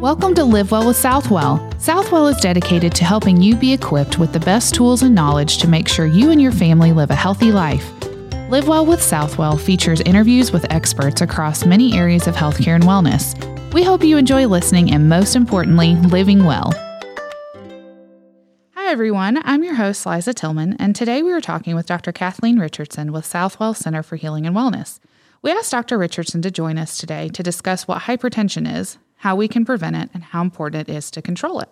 Welcome to Live Well with Southwell. Southwell is dedicated to helping you be equipped with the best tools and knowledge to make sure you and your family live a healthy life. Live Well with Southwell features interviews with experts across many areas of healthcare and wellness. We hope you enjoy listening and, most importantly, living well. Hi, everyone. I'm your host, Liza Tillman, and today we are talking with Dr. Kathleen Richardson with Southwell Center for Healing and Wellness. We asked Dr. Richardson to join us today to discuss what hypertension is, how we can prevent it, and how important it is to control it.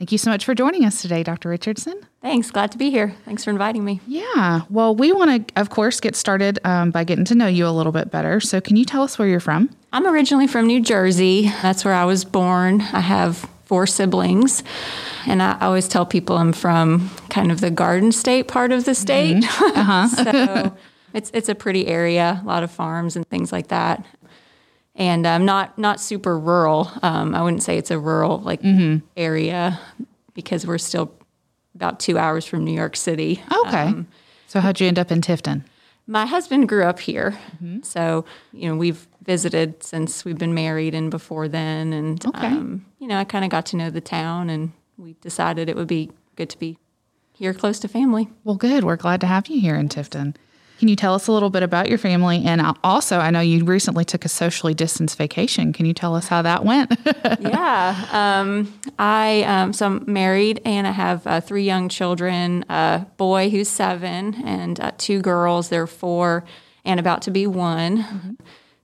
Thank you so much for joining us today, Dr. Richardson. Thanks. Glad to be here. Thanks for inviting me. Yeah. Well, we want to, of course, get started um, by getting to know you a little bit better. So, can you tell us where you're from? I'm originally from New Jersey. That's where I was born. I have four siblings. And I always tell people I'm from kind of the Garden State part of the state. Mm-hmm. Uh-huh. so it's it's a pretty area, a lot of farms and things like that and um, not not super rural. Um, I wouldn't say it's a rural like mm-hmm. area because we're still about two hours from New York City. Okay. Um, so how'd you end up in Tifton? My husband grew up here, mm-hmm. so you know we've visited since we've been married and before then, and okay. Um, you know I kind of got to know the town, and we decided it would be good to be here close to family. Well, good. We're glad to have you here in Tifton. Can you tell us a little bit about your family? And also, I know you recently took a socially distanced vacation. Can you tell us how that went? yeah, um, I um, so I'm married and I have uh, three young children: a boy who's seven and uh, two girls. They're four and about to be one. Mm-hmm.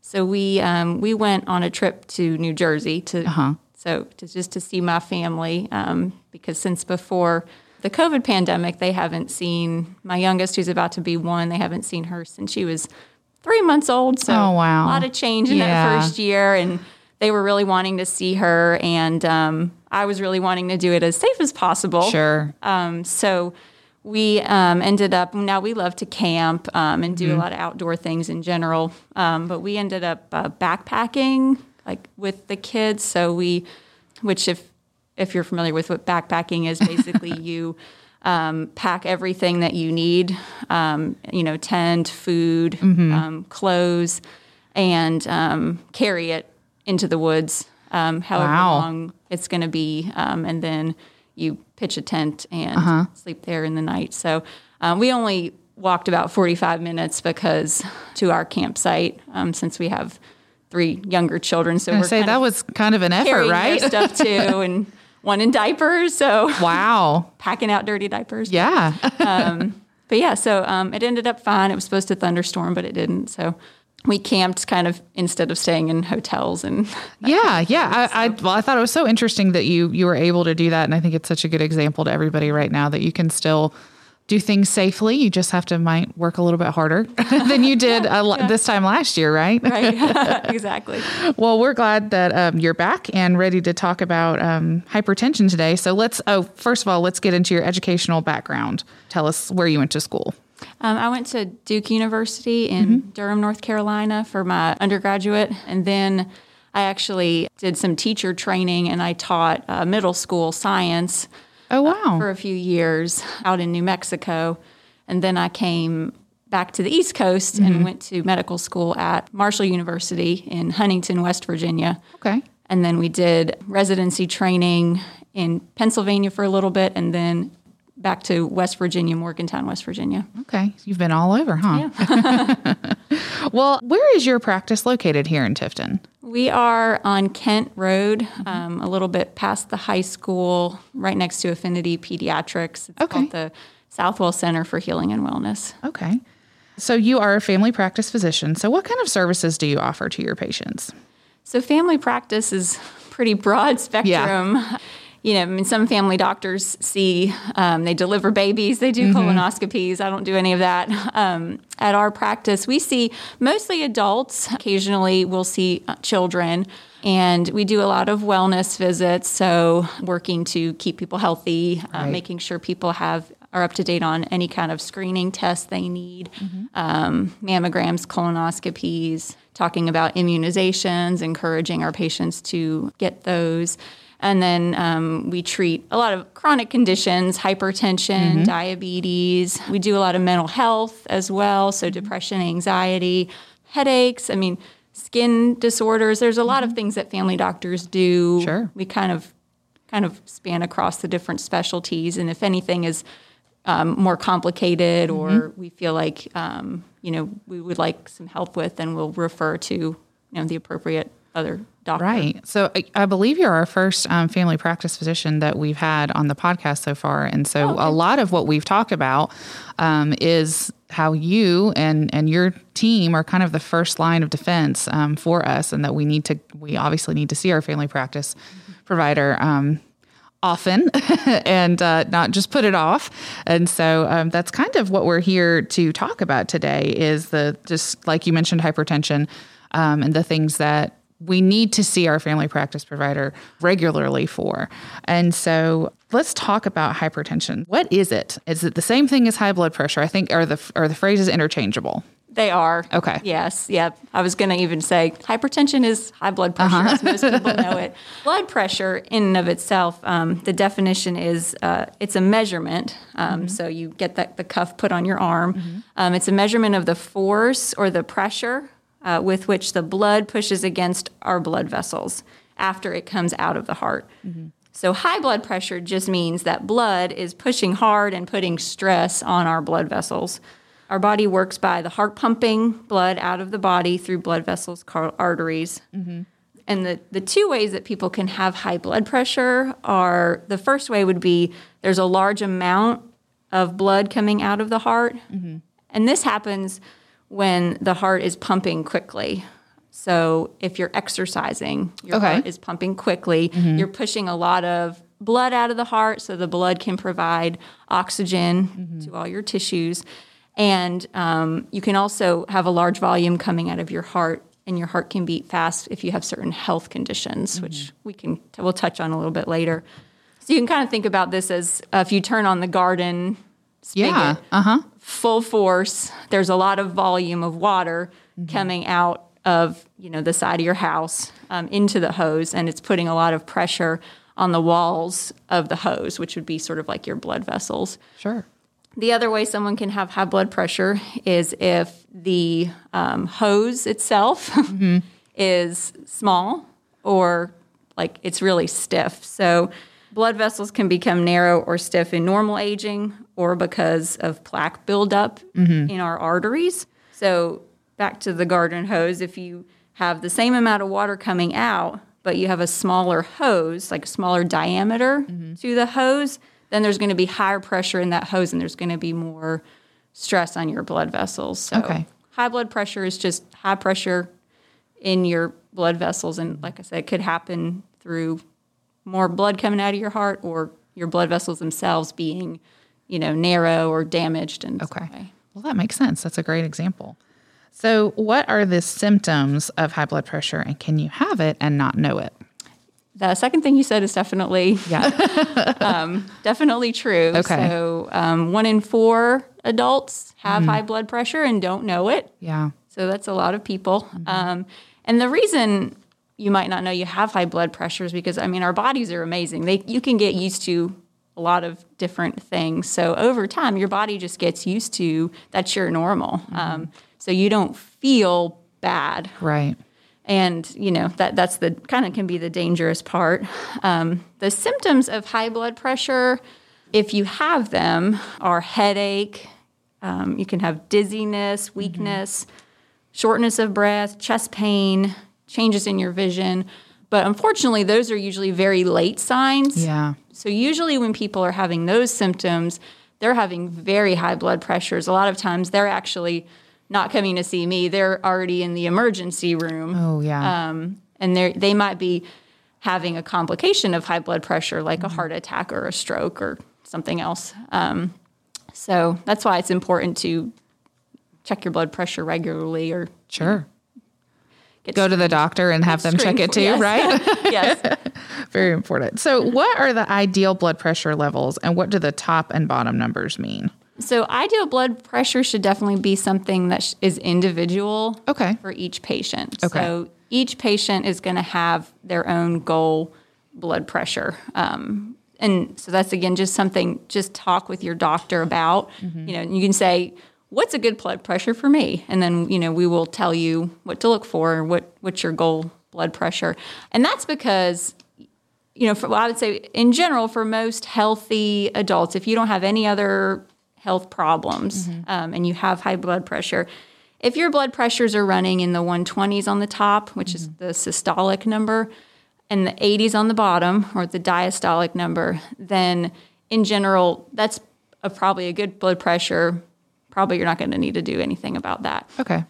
So we um, we went on a trip to New Jersey to uh-huh. so to just to see my family um, because since before the COVID pandemic, they haven't seen my youngest, who's about to be one, they haven't seen her since she was three months old. So oh, wow. a lot of change in yeah. that first year. And they were really wanting to see her. And um, I was really wanting to do it as safe as possible. Sure. Um, so we um, ended up, now we love to camp um, and do mm-hmm. a lot of outdoor things in general. Um, but we ended up uh, backpacking like with the kids. So we, which if if you're familiar with what backpacking is, basically you um, pack everything that you need, um, you know, tent, food, mm-hmm. um, clothes, and um, carry it into the woods, um, however wow. long it's going to be, um, and then you pitch a tent and uh-huh. sleep there in the night. So we only walked about 45 minutes because to our campsite, since we have three younger children. So we say that was kind of an effort, right? stuff too, and one in diapers. So wow, packing out dirty diapers. Yeah. um, but yeah, so um, it ended up fine. It was supposed to thunderstorm, but it didn't. So we camped kind of instead of staying in hotels and yeah yeah I, I, well i thought it was so interesting that you you were able to do that and i think it's such a good example to everybody right now that you can still do things safely. You just have to might work a little bit harder than you did yeah, yeah. this time last year, right? Right, exactly. well, we're glad that um, you're back and ready to talk about um, hypertension today. So let's. Oh, first of all, let's get into your educational background. Tell us where you went to school. Um, I went to Duke University in mm-hmm. Durham, North Carolina, for my undergraduate, and then. I actually did some teacher training and I taught uh, middle school science Oh, wow. Uh, for a few years out in New Mexico. And then I came back to the East Coast mm-hmm. and went to medical school at Marshall University in Huntington, West Virginia. Okay. And then we did residency training in Pennsylvania for a little bit and then back to West Virginia, Morgantown, West Virginia. Okay. You've been all over, huh? Yeah. well, where is your practice located here in Tifton? We are on Kent Road, mm-hmm. um, a little bit past the high school, right next to Affinity Pediatrics. It's okay. called the Southwell Center for Healing and Wellness. Okay. So you are a family practice physician. So what kind of services do you offer to your patients? So family practice is pretty broad spectrum. Yeah you know, I mean, some family doctors see um, they deliver babies, they do mm-hmm. colonoscopies. I don't do any of that. Um, at our practice, we see mostly adults. Occasionally, we'll see uh, children. And we do a lot of wellness visits, so working to keep people healthy, uh, right. making sure people have are up to date on any kind of screening tests they need, mm-hmm. um, mammograms, colonoscopies, talking about immunizations, encouraging our patients to get those. And then um, we treat a lot of chronic conditions, hypertension, mm-hmm. diabetes. We do a lot of mental health as well, so depression, anxiety, headaches. I mean, skin disorders. There's a lot of things that family doctors do. Sure. We kind of kind of span across the different specialties, and if anything is um, more complicated or we feel like um, you know we would like some help with, then we'll refer to you know the appropriate other doctor. Right. So I, I believe you're our first um, family practice physician that we've had on the podcast so far, and so a lot of what we've talked about um, is how you and and your team are kind of the first line of defense um, for us, and that we need to we obviously need to see our family practice provider. Um, often and uh, not just put it off and so um, that's kind of what we're here to talk about today is the just like you mentioned hypertension um, and the things that we need to see our family practice provider regularly for. And so let's talk about hypertension. What is it? Is it the same thing as high blood pressure? I think are the are the phrases interchangeable? They are. Okay. Yes. Yep. I was going to even say hypertension is high blood pressure, Uh-huh. as most people know it. Blood pressure, in and of itself, um, the definition is uh, it's a measurement. Um, Mm-hmm. So you get that, the cuff put on your arm. Um, it's a measurement of the force or the pressure uh, with which the blood pushes against our blood vessels after it comes out of the heart. Mm-hmm. So high blood pressure just means that blood is pushing hard and putting stress on our blood vessels. Our body works by the heart pumping blood out of the body through blood vessels, car- arteries. And the, the two ways that people can have high blood pressure are the first way would be there's a large amount of blood coming out of the heart. And this happens when the heart is pumping quickly. So if you're exercising, your Okay. heart is pumping quickly, you're pushing a lot of blood out of the heart so the blood can provide oxygen to all your tissues. And um, you can also have a large volume coming out of your heart, and your heart can beat fast if you have certain health conditions, which we can we'll touch on a little bit later. So you can kind of think about this as uh, if you turn on the garden spigot, Yeah. Uh huh. Full force. There's a lot of volume of water coming out of you know the side of your house um, into the hose, and it's putting a lot of pressure on the walls of the hose, which would be sort of like your blood vessels. Sure. The other way someone can have high blood pressure is if the um, hose itself is small or like it's really stiff. So, blood vessels can become narrow or stiff in normal aging or because of plaque buildup mm-hmm. in our arteries. So, back to the garden hose, if you have the same amount of water coming out, but you have a smaller hose, like a smaller diameter mm-hmm. to the hose, then there's going to be higher pressure in that hose and there's going to be more stress on your blood vessels. So Okay. high blood pressure is just high pressure in your blood vessels. And like I said, it could happen through more blood coming out of your heart or your blood vessels themselves being, you know, narrow or damaged. And Okay. Well, that makes sense. That's a great example. So, what are the symptoms of high blood pressure, and can you have it and not know it? The second thing you said is definitely Yeah. definitely true. Okay. So um, one in four adults have high blood pressure and don't know it. yeah. So that's a lot of people. Um, and the reason you might not know you have high blood pressure is because I mean our bodies are amazing. They you can get used to a lot of different things. So over time, your body just gets used to that's your normal. Um, so you don't feel bad Right. and you know that that's the kind of can be the dangerous part um, the symptoms of high blood pressure if you have them are headache um, you can have dizziness weakness shortness of breath chest pain changes in your vision but unfortunately those are usually very late signs Yeah. So usually when people are having those symptoms, they're having very high blood pressures. A lot of times they're actually not coming to see me. They're already in the emergency room. Oh, yeah. Um, and they they might be having a complication of high blood pressure like a heart attack or a stroke or something else. Um, so that's why it's important to check your blood pressure regularly or sure. Go to the doctor and have them check it too, yes. right? yes. Very important. So, what are the ideal blood pressure levels, and what do the top and bottom numbers mean? So ideal blood pressure should definitely be something that sh- is individual Okay. for each patient. Okay. So each patient is going to have their own goal blood pressure. Um, and so that's again just something just talk with your doctor about. Mm-hmm. You know, you can say what's a good blood pressure for me? And then, you know, we will tell you what to look for, what what's your goal blood pressure. And that's because you know, for, well, I would say in general, for most healthy adults, if you don't have any other health problems mm-hmm. um, and you have high blood pressure, if your blood pressures are running in the 120s on the top, which mm-hmm. is the systolic number, and the 80s on the bottom, or the diastolic number, then in general, that's a, probably a good blood pressure. Probably you're not going to need to do anything about that. Okay.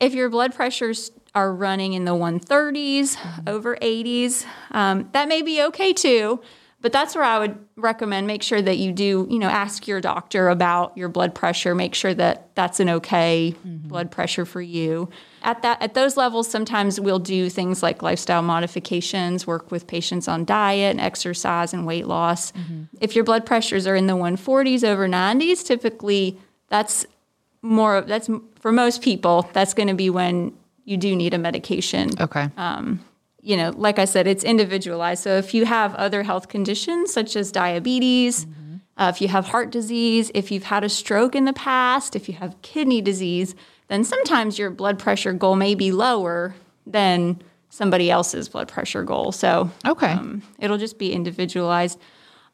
If your blood pressures are running in the 130s, mm-hmm. over 80s, um, that may be okay too. But that's where I would recommend make sure that you do, you know, ask your doctor about your blood pressure. Make sure that that's an okay mm-hmm. blood pressure for you. At that, at those levels, sometimes we'll do things like lifestyle modifications, work with patients on diet and exercise and weight loss. Mm-hmm. If your blood pressures are in the 140s over 90s, typically that's more. That's for most people. That's going to be when you do need a medication. Okay. Um, you know, like I said, it's individualized. So if you have other health conditions such as diabetes, mm-hmm. uh, if you have heart disease, if you've had a stroke in the past, if you have kidney disease, then sometimes your blood pressure goal may be lower than somebody else's blood pressure goal. So okay, um, it'll just be individualized.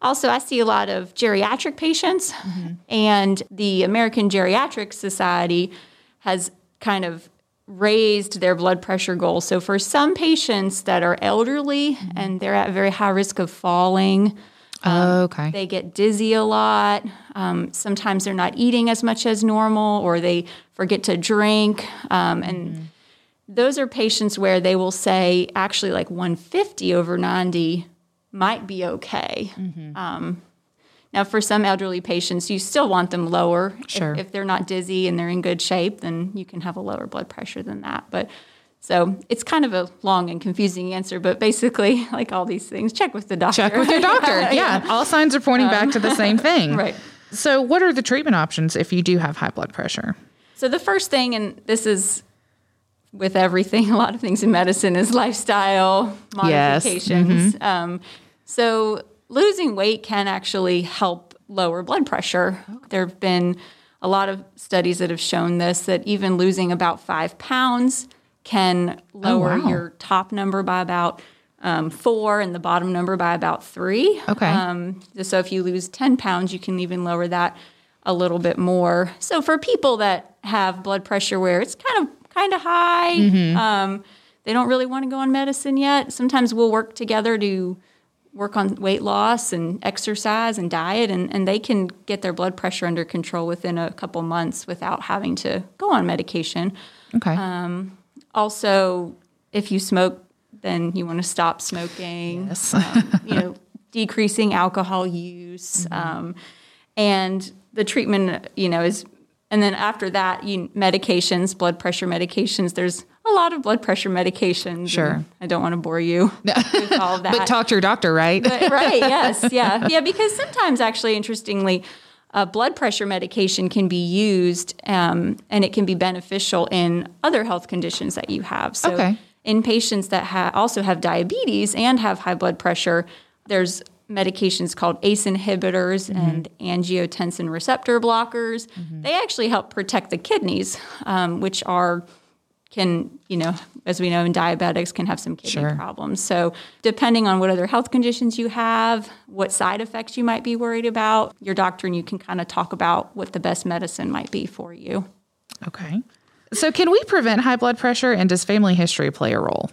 Also, I see a lot of geriatric patients, mm-hmm. and the American Geriatric Society has kind of raised their blood pressure goal. So for some patients that are elderly mm-hmm. and they're at very high risk of falling, um, okay. They get dizzy a lot. Um, sometimes they're not eating as much as normal, or they forget to drink. Um, and mm-hmm. those are patients where they will say, actually, like 150 over 90 might be okay. Mm-hmm. Um, now, for some elderly patients, you still want them lower. Sure. If, if, they're not dizzy and they're in good shape, then you can have a lower blood pressure than that. But so it's kind of a long and confusing answer, but basically, like all these things, check with the doctor. Check with your doctor. yeah. yeah. All signs are pointing um, back to the same thing. right. So, what are the treatment options if you do have high blood pressure? So, the first thing, and this is with everything, a lot of things in medicine, is lifestyle modifications. Yes. Mm-hmm. Um, so, losing weight can actually help lower blood pressure. There have been a lot of studies that have shown this that even losing about five pounds can lower oh, wow. your top number by about um, four and the bottom number by about three. Okay. Um, so if you lose 10 pounds, you can even lower that a little bit more. So for people that have blood pressure where it's kind of kind of high, mm-hmm. um, they don't really want to go on medicine yet. Sometimes we'll work together to work on weight loss and exercise and diet, and, and they can get their blood pressure under control within a couple months without having to go on medication. Okay. Um, also, if you smoke, then you want to stop smoking. Yes. um, you know, decreasing alcohol use, mm-hmm. um, and the treatment, you know, is. And then after that, you medications, blood pressure medications. There's a lot of blood pressure medications. Sure. I don't want to bore you with all that. but talk to your doctor, right? but, right. Yes. Yeah. Yeah. Because sometimes, actually, interestingly, uh, blood pressure medication can be used um, and it can be beneficial in other health conditions that you have. So, okay. in patients that ha- also have diabetes and have high blood pressure, there's medications called ACE inhibitors mm-hmm. and angiotensin receptor blockers. Mm-hmm. They actually help protect the kidneys, um, which are can, you know, as we know in diabetics, can have some kidney sure. problems. So, depending on what other health conditions you have, what side effects you might be worried about, your doctor and you can kind of talk about what the best medicine might be for you. Okay. So, can we prevent high blood pressure and does family history play a role?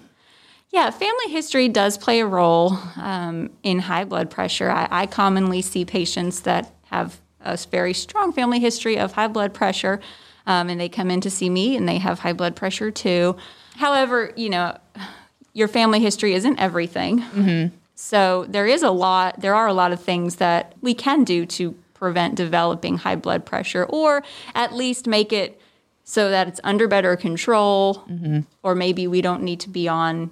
Yeah, family history does play a role um, in high blood pressure. I, I commonly see patients that have a very strong family history of high blood pressure um, and they come in to see me and they have high blood pressure too. However, you know, your family history isn't everything. Mm-hmm. So there is a lot, there are a lot of things that we can do to prevent developing high blood pressure or at least make it so that it's under better control mm-hmm. or maybe we don't need to be on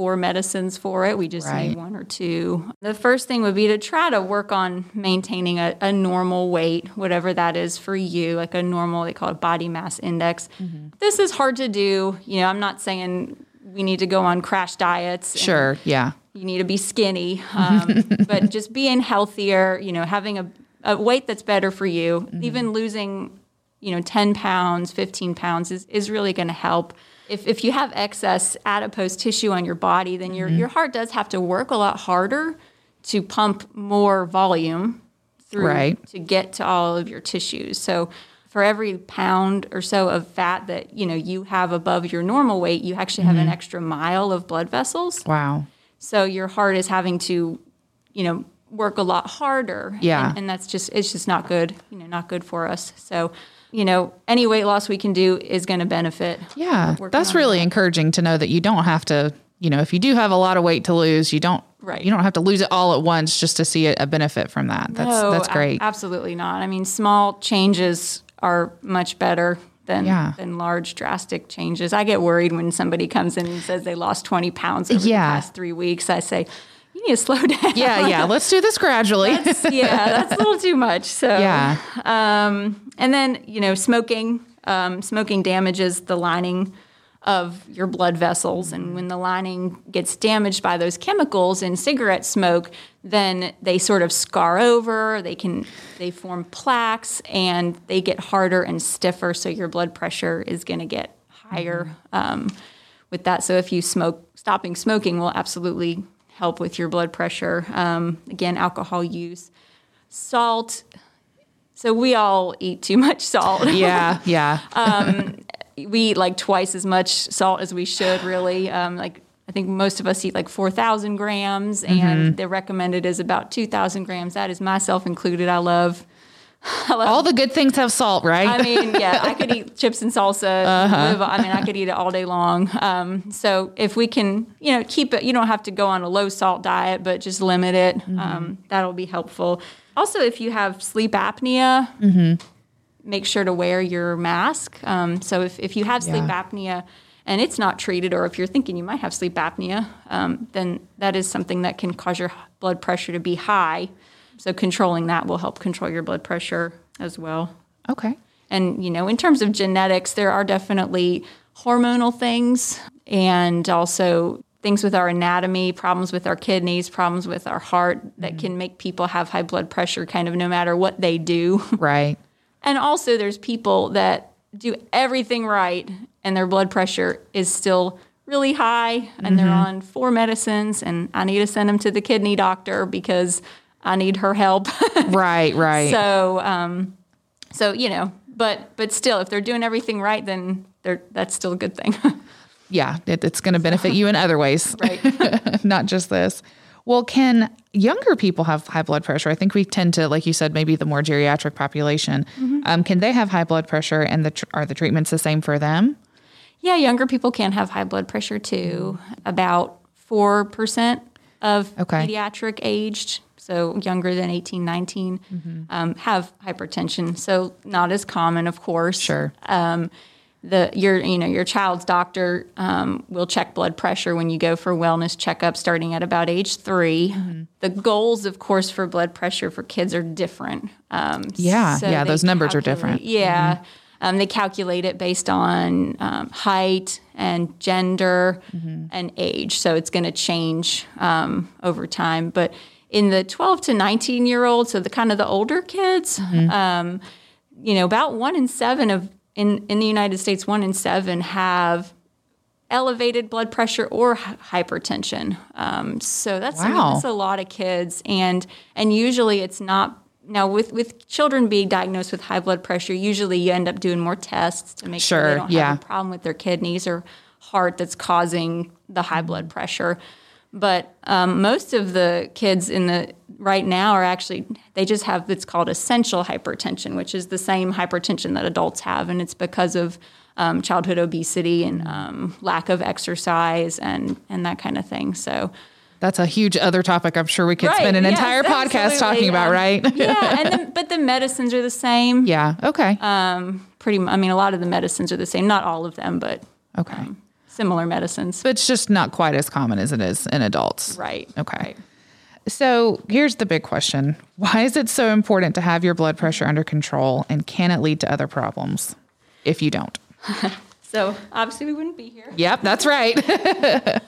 four medicines for it. We just right. need one or two. The first thing would be to try to work on maintaining a, a, normal weight, whatever that is for you, like a normal, they call it body mass index. Mm-hmm. This is hard to do. You know, I'm not saying we need to go on crash diets. Sure, yeah. You need to be skinny, um, but just being healthier, you know, having a, a weight that's better for you, mm-hmm. even losing you know, 10 pounds, 15 pounds is, is really going to help. If, if you have excess adipose tissue on your body, then your, your heart does have to work a lot harder to pump more volume through Right. to get to all of your tissues. So for every pound or so of fat that you know you have above your normal weight, you actually have an Mm-hmm. extra mile of blood vessels. Wow. So your heart is having to, you know, work a lot harder. Yeah. And, and that's just it's just not good, you know, not good for us. So, you know, any weight loss we can do is going to benefit. Yeah. That's really encouraging to know that you don't have to, you know, if you do have a lot of weight to lose, you don't Right. you don't have to lose it all at once just to see a, benefit from that. That's No, that's great. absolutely not. I mean, small changes are much better than Yeah. than large drastic changes. I get worried when somebody comes in and says they lost 20 pounds over Yeah. the past 3 weeks. I say, you need to slow down. yeah, yeah. Let's do this gradually. yeah, that's a little too much. So yeah. Um, and then, you know, smoking. Um, smoking damages the lining of your blood vessels. And when the lining gets damaged by those chemicals in cigarette smoke, then they sort of scar over, they can they form plaques and they get harder and stiffer, so your blood pressure is gonna get higher um, with that. So if you smoke, stopping smoking will absolutely help with your blood pressure. Um, again, alcohol use. Salt. So we all eat too much salt. Yeah, yeah. we eat like twice as much salt as we should, really. Um, like I think most of us eat like 4,000 grams, and the recommended is about 2,000 grams. That is myself included. I love. all the good things have salt, right? I mean, yeah, I could eat chips and salsa. Live, I mean, I could eat it all day long. Um, so if we can, you know, keep it, you don't have to go on a low salt diet, but just limit it. Um, that'll be helpful. Also, if you have sleep apnea, make sure to wear your mask. Um, so if, if you have sleep Yeah. apnea and it's not treated, or if you're thinking you might have sleep apnea, um, then that is something that can cause your blood pressure to be high. So controlling that will help control your blood pressure as well. okay. And, you know, in terms of genetics, there are definitely hormonal things and also things with our anatomy, problems with our kidneys, problems with our heart that mm-hmm. can make people have high blood pressure kind of no matter what they do. Right. And also, there's people that do everything right and their blood pressure is still really high and they're mm-hmm. on four medicines, and I need to send them to the kidney doctor because I need her help. Right, right. so, um, so you know, but but still, if they're doing everything right, then they're that's still a good thing, yeah, it, it's going to benefit you in other ways, right? not just this. Well, can younger people have high blood pressure? I think we tend to, like you said, maybe the more geriatric population. Um, can they have high blood pressure, and the tr- are the treatments the same for them? yeah, younger people can have high blood pressure too. About four percent of Okay. pediatric aged, so younger than 18, 19, um, have hypertension. So not as common, of course. Sure. Um, the your you know your child's doctor um, will check blood pressure when you go for wellness checkup starting at about age 3 The goals, of course, for blood pressure for kids are different. Um, Yeah, yeah, those numbers are different. Mm-hmm. Yeah. Um, they calculate it based on um, height and gender Mm-hmm. and age. So it's going to change um, over time. But in the 12 to 19 year olds, so the kind of the older kids, Mm-hmm. um, you know, about one in seven of in, in the United States, one in seven have elevated blood pressure or hy- hypertension. Um, so that's, I mean, Wow. that's a lot of kids, and and usually it's not. Now, with, with children being diagnosed with high blood pressure, usually you end up doing more tests to make sure, Sure, they don't yeah. have a problem with their kidneys or heart that's causing the high blood pressure. But um, most of the kids in the right now are actually they just have what's called essential hypertension, which is the same hypertension that adults have, and it's because of um, childhood obesity and um, lack of exercise and and that kind of thing. So. That's a huge other topic. I'm sure we could Right, spend an yes, entire podcast talking about, um, right? yeah, and then, but the medicines are the same. yeah. Okay. Um, pretty. I mean, a lot of the medicines are the same. Not all of them, but okay. Similar medicines. but it's just not quite as common as it is in adults. Right. Okay. So here's the big question Why is it so important to have your blood pressure under control? And can it lead to other problems if you don't? So obviously we wouldn't be here. Yep, that's right.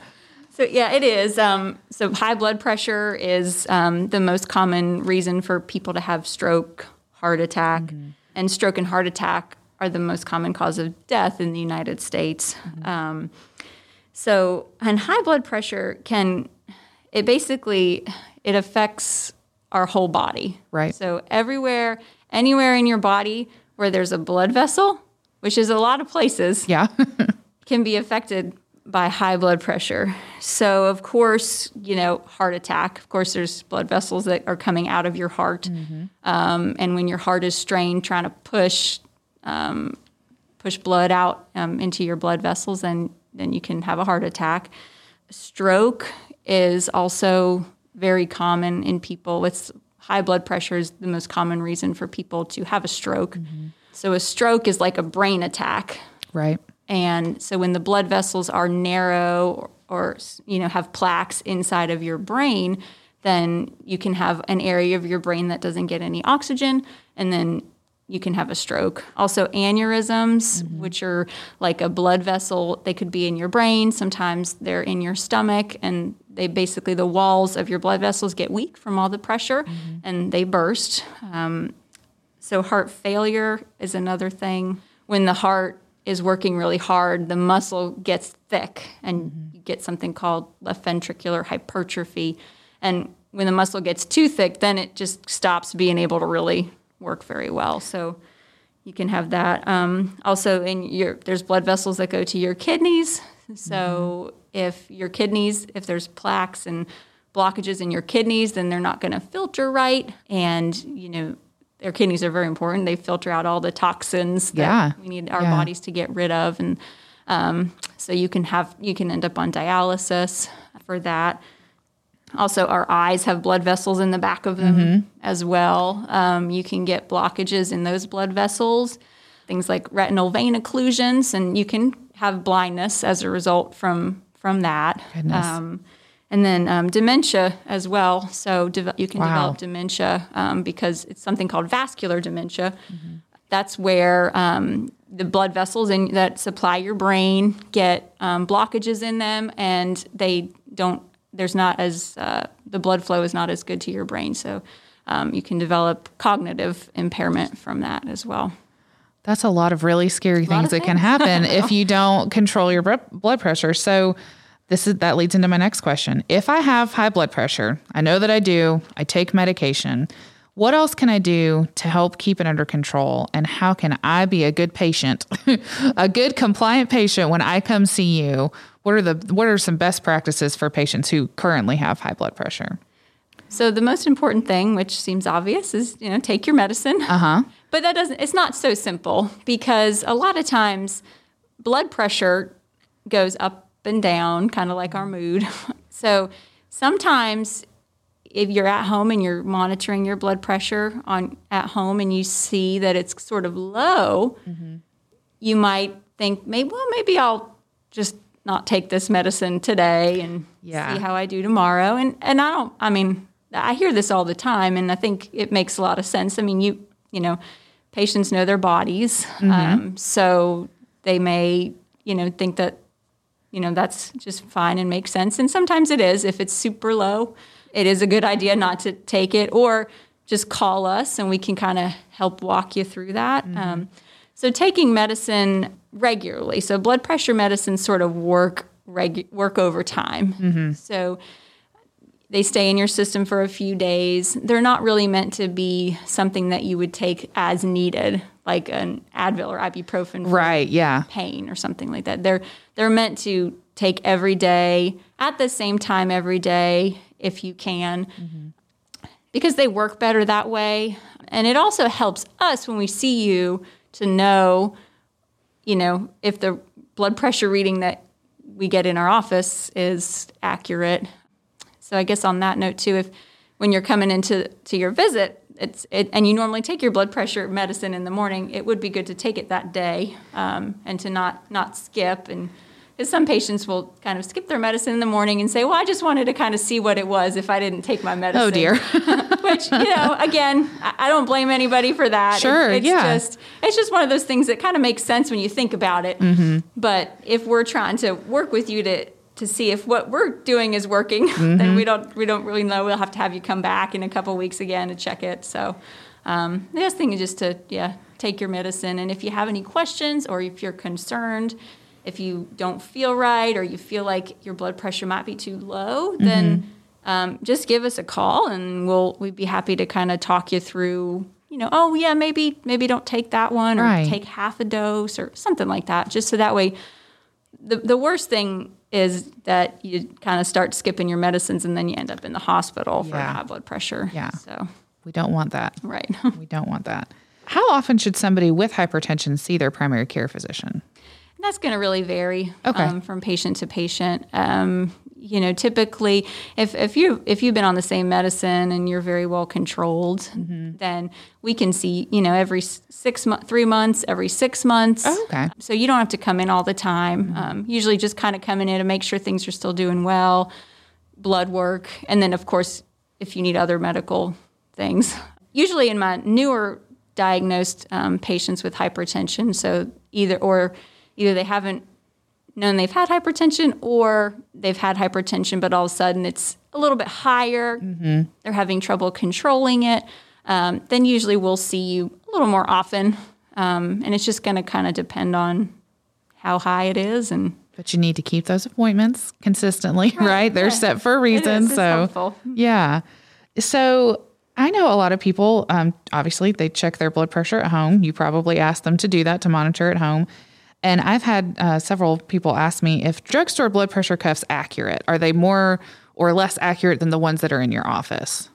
So yeah, it is. Um, so high blood pressure is um, the most common reason for people to have stroke, heart attack, and stroke and heart attack are the most common cause of death in the United States. Um, so, and high blood pressure can, it basically, it affects our whole body. Right. So everywhere, anywhere in your body where there's a blood vessel, which is a lot of places, Yeah. can be affected by high blood pressure. So, of course, you know, heart attack. Of course, there's blood vessels that are coming out of your heart, um, and when your heart is strained, trying to push um, push blood out um, into your blood vessels, then then you can have a heart attack. Stroke is also very common in people with high blood pressure. Is the most common reason for people to have a stroke. So, a stroke is like a brain attack. right. And so when the blood vessels are narrow or, or, you know have plaques inside of your brain, then you can have an area of your brain that doesn't get any oxygen and then you can have a stroke. Also aneurysms, mm-hmm. which are like a blood vessel, they could be in your brain, sometimes they're in your stomach and they basically the walls of your blood vessels get weak from all the pressure mm-hmm. and they burst. Um, so heart failure is another thing. When the heart is working really hard, the muscle gets thick and mm-hmm. you get something called left ventricular hypertrophy. And when the muscle gets too thick, then it just stops being able to really work very well. So you can have that. Um, also, in your there's blood vessels that go to your kidneys. So if your kidneys, if there's plaques and blockages in your kidneys, then they're not going to filter right, and you know their kidneys are very important. They filter out all the toxins that Yeah. we need our Yeah. bodies to get rid of, and um, so you can have you can end up on dialysis for that. Also, our eyes have blood vessels in the back of them as well. Um, you can get blockages in those blood vessels, things like retinal vein occlusions, and you can have blindness as a result from from that. Um, and then um, dementia as well. So deve- you can Wow. develop dementia um, because it's something called vascular dementia. That's where um, the blood vessels in, that supply your brain get um, blockages in them, and they don't. There's not as uh, the blood flow is not as good to your brain, so um, you can develop cognitive impairment from that as well. That's a lot of really scary things of that can happen if you don't control your blood pressure. So this is that leads into my next question. If I have high blood pressure, I know that I do. I take medication. What else can I do to help keep it under control? And how can I be a good patient, a good compliant patient when I come see you? What are the what are some best practices for patients who currently have high blood pressure? So the most important thing, which seems obvious, is you know take your medicine. Uh huh. But that doesn't. It's not so simple because a lot of times blood pressure goes up and down, kind of like our mood. So sometimes if you're at home and you're monitoring your blood pressure on at home and you see that it's sort of low, you might think maybe well maybe I'll just not take this medicine today and Yeah. see how I do tomorrow. And and I don't. I mean, I hear this all the time, and I think it makes a lot of sense. I mean, you you know, patients know their bodies, um, so they may you know think that you know that's just fine and makes sense. And sometimes it is if it's super low, it is a good idea not to take it or just call us and we can kind of help walk you through that. Um, so taking medicine regularly, so blood pressure medicines sort of work regu- work over time. Mm-hmm. So they stay in your system for a few days. They're not really meant to be something that you would take as needed, like an Advil or ibuprofen for Right. Yeah. pain or something like that. They're they're meant to take every day at the same time every day if you can. Mm-hmm. Because they work better that way. And it also helps us when we see you to know, you know, if the blood pressure reading that we get in our office is accurate. So I guess on that note too, if when you're coming into to your visit, it's it, and you normally take your blood pressure medicine in the morning, it would be good to take it that day um, and to not not skip. And because some patients will kind of skip their medicine in the morning and say, "Well, I just wanted to kind of see what it was if I didn't take my medicine." Oh dear. Which you know, again, I don't blame anybody for that. It- Sure, it's yeah. just it's just one of those things that kind of makes sense when you think about it. Mm-hmm. But if we're trying to work with you to to see if what we're doing is working, Mm-hmm. then we don't we don't really know. We'll have to have you come back in a couple weeks again to check it. So, Um, the best thing is just to yeah take your medicine, and if you have any questions or if you're concerned, if you don't feel right or you feel like your blood pressure might be too low, then um, just give us a call, and we'll we'd be happy to kind of talk you through. You know, oh yeah, maybe maybe don't take that one or Right. take half a dose or something like that, just so that way the, the worst thing is that you kind of start skipping your medicines and then you end up in the hospital for Yeah. high blood pressure. Yeah. So, We don't want that. right. We don't want that. How often should somebody with hypertension see their primary care physician? That's going to really vary Okay. um, from patient to patient. Um, you know, typically, if, if you if you've been on the same medicine and you're very well controlled, Mm-hmm. then we can see you know every six months, three months, every six months. Oh, okay. So you don't have to come in all the time. Um, usually, just kind of coming in to make sure things are still doing well, blood work, and then of course, if you need other medical things. Usually, in my newer diagnosed um, patients with hypertension, so either or either they haven't known they've had hypertension or they've had hypertension, but all of a sudden it's a little bit higher. They're having trouble controlling it. Um, then usually we'll see you a little more often, um, and it's just going to kind of depend on how high it is and But you need to keep those appointments consistently, right? They're yeah. set for a reason. so, helpful. yeah. So, I know a lot of people, um, obviously, they check their blood pressure at home. You probably ask them to do that to monitor at home. And I've had uh, several people ask me if drugstore blood pressure cuffs accurate. Are they more or less accurate than the ones that are in your office?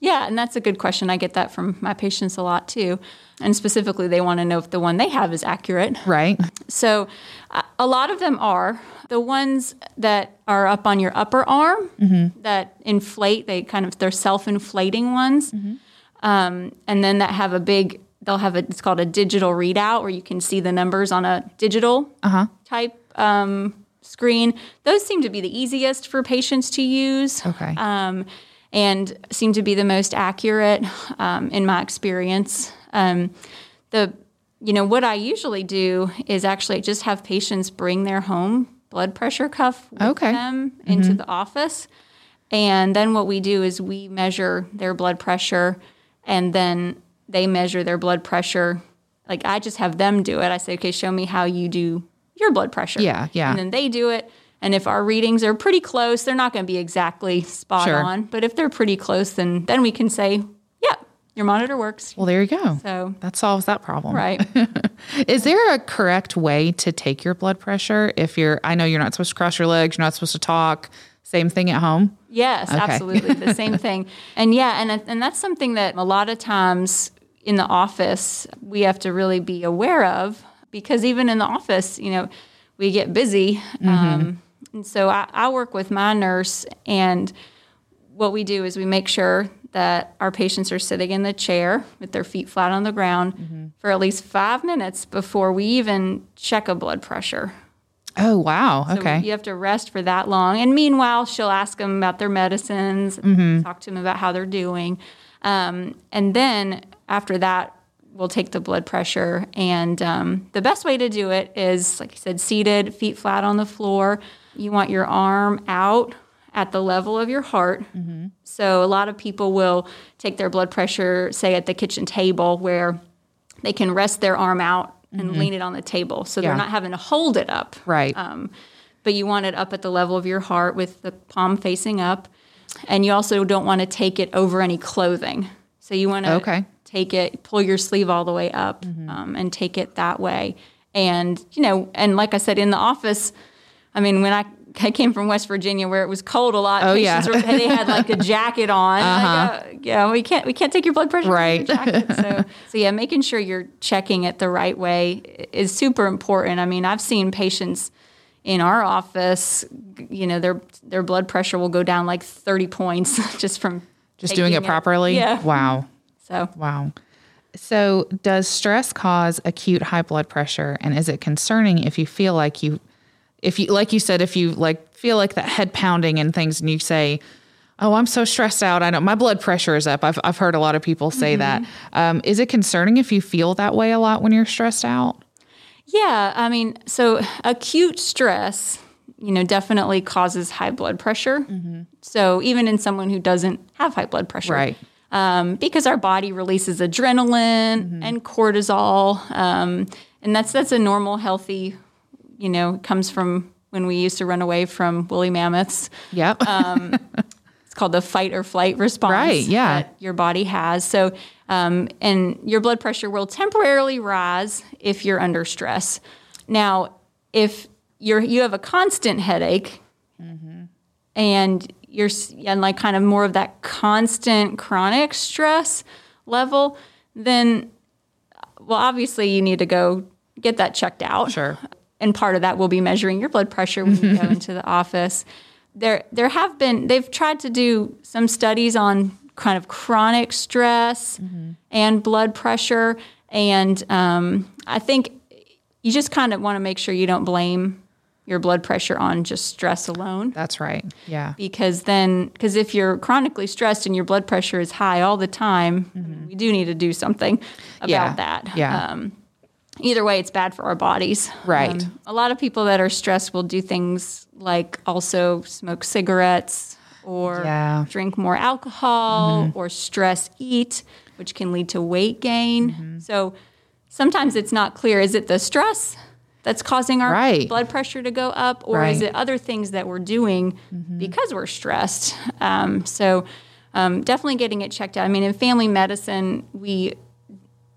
Yeah, and that's a good question. I get that from my patients a lot too. And specifically, they want to know if the one they have is accurate. Right. So, uh, a lot of them are. The ones that are up on your upper arm that inflate, they kind of, they're self inflating ones. Um, and then that have a big, they'll have a, it's called a digital readout where you can see the numbers on a digital type um, screen. Those seem to be the easiest for patients to use Okay. um, and seem to be the most accurate um, in my experience. Um, the you know what I usually do is actually just have patients bring their home blood pressure cuff with Okay. them into the office, and then what we do is we measure their blood pressure, and then they measure their blood pressure. Like I just have them do it. I say, okay, show me how you do your blood pressure. Yeah, yeah. And then they do it. And if our readings are pretty close, they're not going to be exactly spot Sure. on. But if they're pretty close, then then we can say, yeah, your monitor works. Well, there you go. So that solves that problem. right. Is there a correct way to take your blood pressure? If you're, I know you're not supposed to cross your legs, you're not supposed to talk. Same thing at home. Yes, absolutely. The same thing. And yeah, and and that's something that a lot of times in the office we have to really be aware of because even in the office, you know, we get busy. Um, and so I, I work with my nurse, and what we do is we make sure that our patients are sitting in the chair with their feet flat on the ground for at least five minutes before we even check a blood pressure. Oh, wow. So Okay. you have to rest for that long. And meanwhile, she'll ask them about their medicines, Mm-hmm. talk to them about how they're doing. Um, and then after that, we'll take the blood pressure. And um, the best way to do it is, like I said, seated, feet flat on the floor. You want your arm out at the level of your heart. Mm-hmm. So a lot of people will take their blood pressure, say, at the kitchen table where they can rest their arm out and lean it on the table. So Mm-hmm. Yeah. they're not having to hold it up right. um, but you want it up at the level of your heart with the palm facing up. And you also don't want to take it over any clothing. So you want to Okay. Take it, pull your sleeve all the way up um, and take it that way. And, you know, and like I said, in the office, I mean, when I, I came from West Virginia where it was cold a lot, Oh, yeah. patients were, they had like a jacket on. Like, uh, yeah, we can't we can't take your blood pressure. Right. Jacket. So, so yeah, making sure you're checking it the right way is super important. I mean, I've seen patients in our office, you know, their their blood pressure will go down like 30 points just from Just doing it properly. Yeah. Wow. So Wow. So, does stress cause acute high blood pressure? And is it concerning if you feel like you, if you, like you said, if you like feel like that head pounding and things and you say, Oh, I'm so stressed out. I know my blood pressure is up. I've, I've heard a lot of people say that. Um, is it concerning if you feel that way a lot when you're stressed out? Yeah, I mean, so acute stress, you know, definitely causes high blood pressure. So even in someone who doesn't have high blood pressure, Right. Um, because our body releases adrenaline and cortisol, um, and that's that's a normal, healthy, you know, comes from when we used to run away from woolly mammoths. Yep. It's called the fight or flight response. Right, yeah. That your body has. So, um, and your blood pressure will temporarily rise if you're under stress. Now, if you're you have a constant headache, and you're and like kind of more of that constant chronic stress level, then well, obviously you need to go get that checked out Sure. and part of that will be measuring your blood pressure when you go into the office. There, there have been they've tried to do some studies on kind of chronic stress and blood pressure, and um, I think you just kind of want to make sure you don't blame your blood pressure on just stress alone That's right. Yeah. because then because if you're chronically stressed and your blood pressure is high all the time we do need to do something about Yeah. that Yeah. um, either way it's bad for our bodies Right. Um, a lot of people that are stressed will do things like also smoke cigarettes or Yeah. Mm-hmm. drink more alcohol or stress eat which can lead to weight gain Mm-hmm. so sometimes it's not clear is it the stress that's causing our Right. blood pressure to go up or is Right. Mm-hmm. it other things that we're doing because we're stressed um, so um, definitely getting it checked out i mean in family medicine we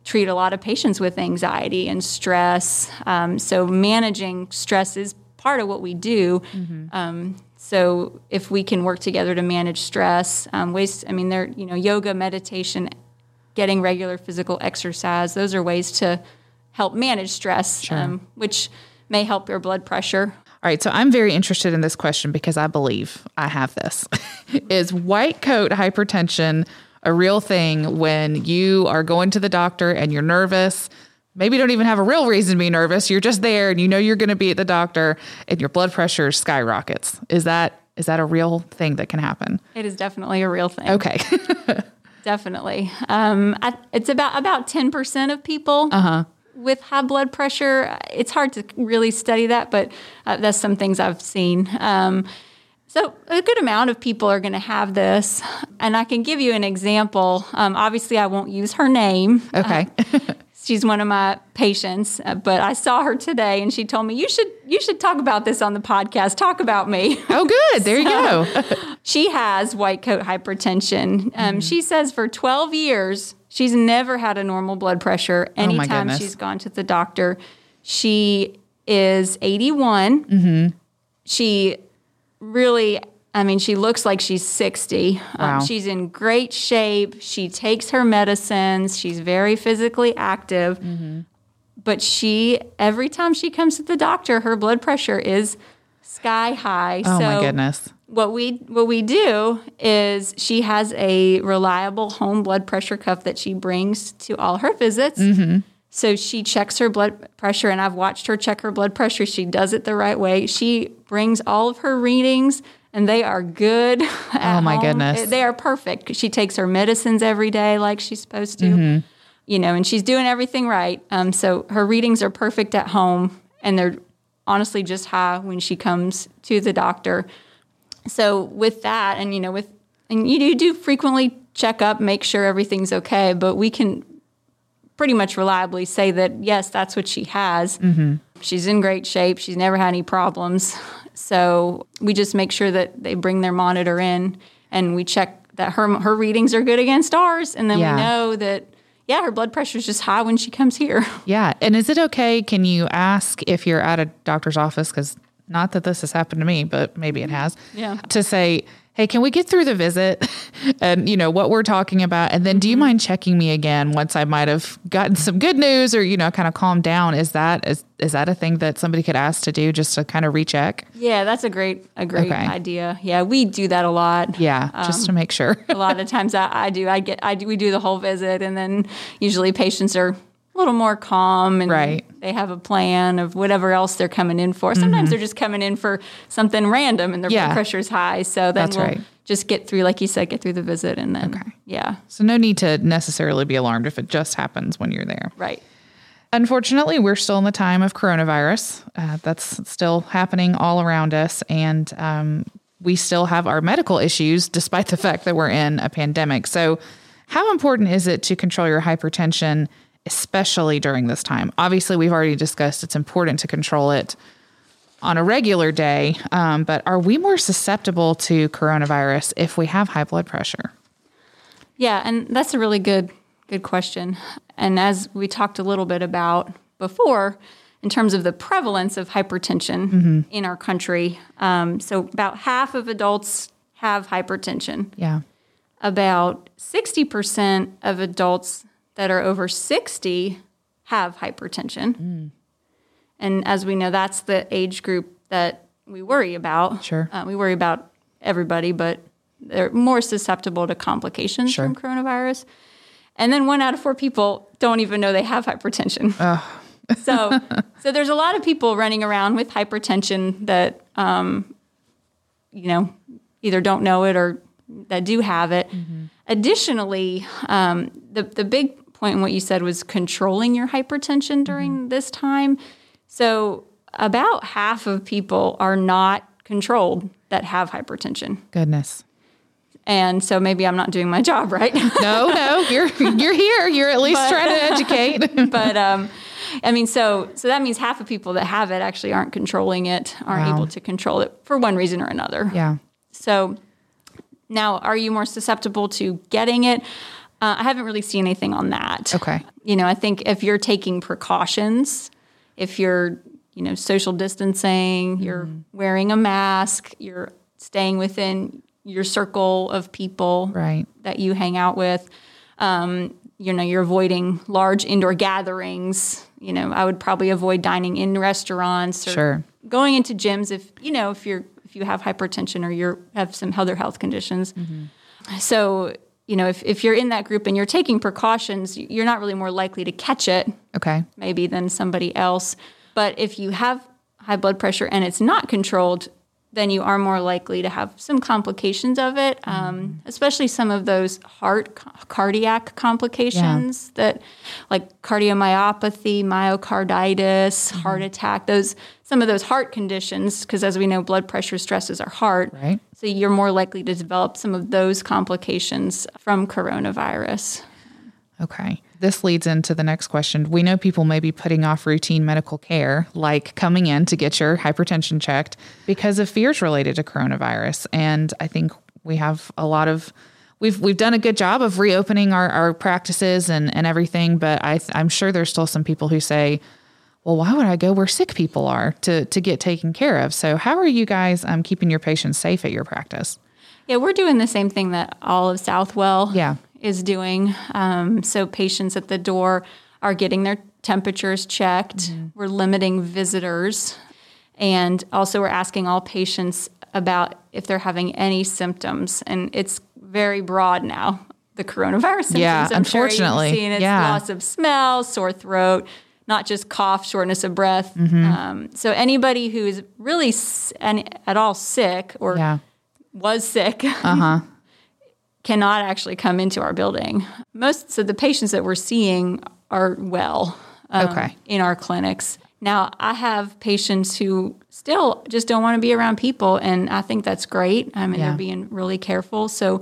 treat a lot of patients with anxiety and stress um, so managing stress is part of what we do um, so if we can work together to manage stress um, ways i mean there you know yoga meditation getting regular physical exercise those are ways to help manage stress um, which may help your blood pressure All right, so I'm very interested in this question because I believe I have this. Is white coat hypertension a real thing when you are going to the doctor and you're nervous? Maybe you don't even have a real reason to be nervous. You're just there and you know you're going to be at the doctor and your blood pressure skyrockets. Is that is that a real thing that can happen? it is definitely a real thing Okay. Definitely. Um, I, it's about about ten percent of people with high blood pressure. It's hard to really study that, but uh, that's some things I've seen. Um, so a good amount of people are going to have this, and I can give you an example. Um, obviously, I won't use her name. okay. She's one of my patients, uh, but I saw her today, and she told me you should you should talk about this on the podcast. Talk about me. oh good. There you go. She has white coat hypertension. Um, She says for 12 years, she's never had a normal blood pressure anytime goodness. she's gone to the doctor. She is 81. She really, I mean, she looks like she's 60. Wow. Um, she's in great shape. She takes her medicines. She's very physically active. But she, every time she comes to the doctor, her blood pressure is sky high. Oh my goodness. what we what we do is she has a reliable home blood pressure cuff that she brings to all her visits. So she checks her blood pressure, and I've watched her check her blood pressure. She does it the right way. She brings all of her readings, and they are good. Oh, my goodness. they are perfect. She takes her medicines every day like she's supposed to. You know, and she's doing everything right. Um, so her readings are perfect at home, and they're honestly just high when she comes to the doctor. So with that, and you know, with and you do, do frequently check up, make sure everything's okay, but we can pretty much reliably say that yes, that's what she has. She's in great shape. She's never had any problems. So we just make sure that they bring their monitor in, and we check that her her readings are good against ours, and then Yeah. we know that yeah, her blood pressure is just high when she comes here. Yeah. And is it okay? Can you ask if you're at a doctor's office? Because not that this has happened to me, but maybe it has. Yeah. To say, hey, can we get through the visit and, you know, what we're talking about? And then do you mm-hmm. mind checking me again once I might have gotten some good news or, you know, kind of calmed down? Is that, is, is that a thing that somebody could ask to do just to kind of recheck? Yeah, that's a great a great Okay. idea. Yeah, we do that a lot. Yeah. just to um, make sure. a lot of times I, I do. I get. I do. We do the whole visit, and then usually patients are a little more calm and Right. they have a plan of whatever else they're coming in for. Sometimes they're just coming in for something random, and their Mm-hmm. Yeah. blood pressure's high. So then That's we'll right. just get through, like you said, get through the visit, and then Okay. yeah, so no need to necessarily be alarmed if it just happens when you're there. right. Unfortunately, we're still in the time of coronavirus. Uh, that's still happening all around us. And um, we still have our medical issues, despite the fact that we're in a pandemic. So, How important is it to control your hypertension, especially during this time? Obviously, we've already discussed it's important to control it on a regular day, um, but are we more susceptible to coronavirus if we have high blood pressure? Yeah, and that's a really good good question. And as we talked a little bit about before, in terms of the prevalence of hypertension mm-hmm. in our country, um, so about half of adults have hypertension. Yeah. About sixty percent of adults that are over sixty have hypertension. Mm. And as we know, that's the age group that we worry about. Sure. Uh, we worry about everybody, but they're more susceptible to complications sure. from coronavirus. And then one out of four people don't even know they have hypertension. so, so there's a lot of people running around with hypertension that, um, you know, either don't know it or that do have it. Mm-hmm. Additionally, um, the the big point in what you said was controlling your hypertension during mm-hmm. this time. So, about half of people are not controlled that have hypertension. Goodness. And so maybe I'm not doing my job right. no, no, you're you're here. You're at least but, trying to educate. but um, I mean, so so that means half of people that have it actually aren't controlling it, aren't wow. able to control it for one reason or another. Yeah. So now, are you more susceptible to getting it? Uh, I haven't really seen anything on that. Okay. You know, I think if you're taking precautions, if you're you know social distancing, mm. you're wearing a mask, you're staying within your circle of people right. that you hang out with. Um, you know, you're avoiding large indoor gatherings. You know, I would probably avoid dining in restaurants or sure. going into gyms if you know if you're if you have hypertension or you have some other health conditions. Mm-hmm. So you know, if, if you're in that group and you're taking precautions, you're not really more likely to catch it. Okay. Maybe than somebody else. But if you have high blood pressure and it's not controlled, then you are more likely to have some complications of it, um, mm-hmm. especially some of those heart cardiac complications yeah. that, like cardiomyopathy, myocarditis, mm-hmm. heart attack. Those some of those heart conditions, because as we know, blood pressure stresses our heart. Right. So you're more likely to develop some of those complications from coronavirus. Okay. This leads into the next question. We know people may be putting off routine medical care, like coming in to get your hypertension checked, because of fears related to coronavirus. And I think we have a lot of we've we've done a good job of reopening our, our practices and, and everything, but I I'm sure there's still some people who say, well, why would I go where sick people are to to get taken care of? So how are you guys um, keeping your patients safe at your practice? Yeah, we're doing the same thing that all of Southwell yeah is doing. Um, so patients at the door are getting their temperatures checked. Mm-hmm. We're limiting visitors. And also, we're asking all patients about if they're having any symptoms. And it's very broad now, the coronavirus symptoms. Yeah, I'm unfortunately. Sure it's yeah. loss of smell, sore throat, not just cough, shortness of breath. Mm-hmm. Um, so, anybody who is really s- at all sick or yeah. was sick. Uh-huh. Cannot actually come into our building. Most so the patients that we're seeing are well um, okay. in our clinics. Now, I have patients who still just don't want to be around people, and I think that's great. I mean, yeah. they're being really careful. So,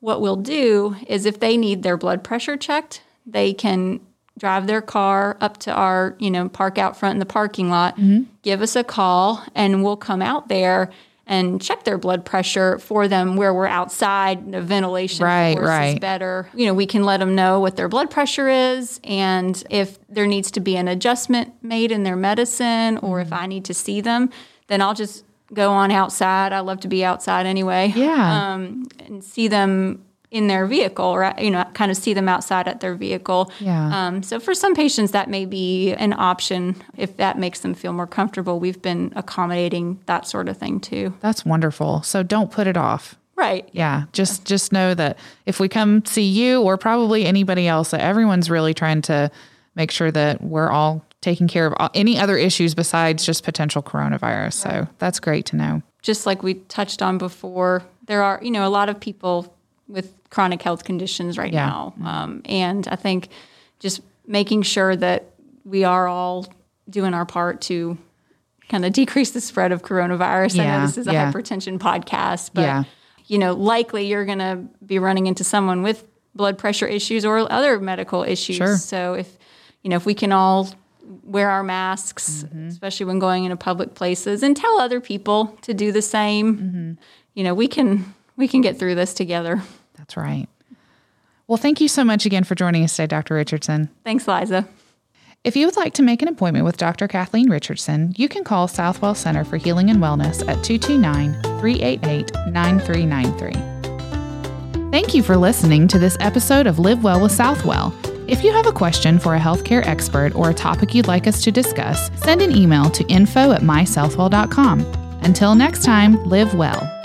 what we'll do is if they need their blood pressure checked, they can drive their car up to our, you know, park out front in the parking lot, mm-hmm. give us a call, and we'll come out there and check their blood pressure for them where we're outside. The ventilation right, right. is better. You know, we can let them know what their blood pressure is and if there needs to be an adjustment made in their medicine or if I need to see them, then I'll just go on outside. I love to be outside anyway. Yeah. Um, and see them in their vehicle right? you know kind of see them outside at their vehicle. Yeah. Um, so for some patients that may be an option if that makes them feel more comfortable. We've been accommodating that sort of thing too. That's wonderful. So don't put it off. Right. Yeah. Just just know that if we come see you or probably anybody else that everyone's really trying to make sure that we're all taking care of any other issues besides just potential coronavirus. Right. so that's great to know. Just like we touched on before there are you know a lot of people with chronic health conditions right yeah. now. Um, and I think just making sure that we are all doing our part to kind of decrease the spread of coronavirus. Yeah. I know this is a yeah. hypertension podcast, but you know, likely you're going to be running into someone with blood pressure issues or other medical issues. Sure. So if you know if we can all wear our masks, Mm-hmm. especially when going into public places, and tell other people to do the same, Mm-hmm. you know, we can we can get through this together. That's right. Well, thank you so much again for joining us today, Dr. Richardson. Thanks, Liza. If you would like to make an appointment with Dr. Kathleen Richardson, you can call Southwell Center for Healing and Wellness at 229 388 9393. Thank you for listening to this episode of Live Well with Southwell. If you have a question for a healthcare expert or a topic you'd like us to discuss, send an email to info at mysouthwell.com. Until next time, live well.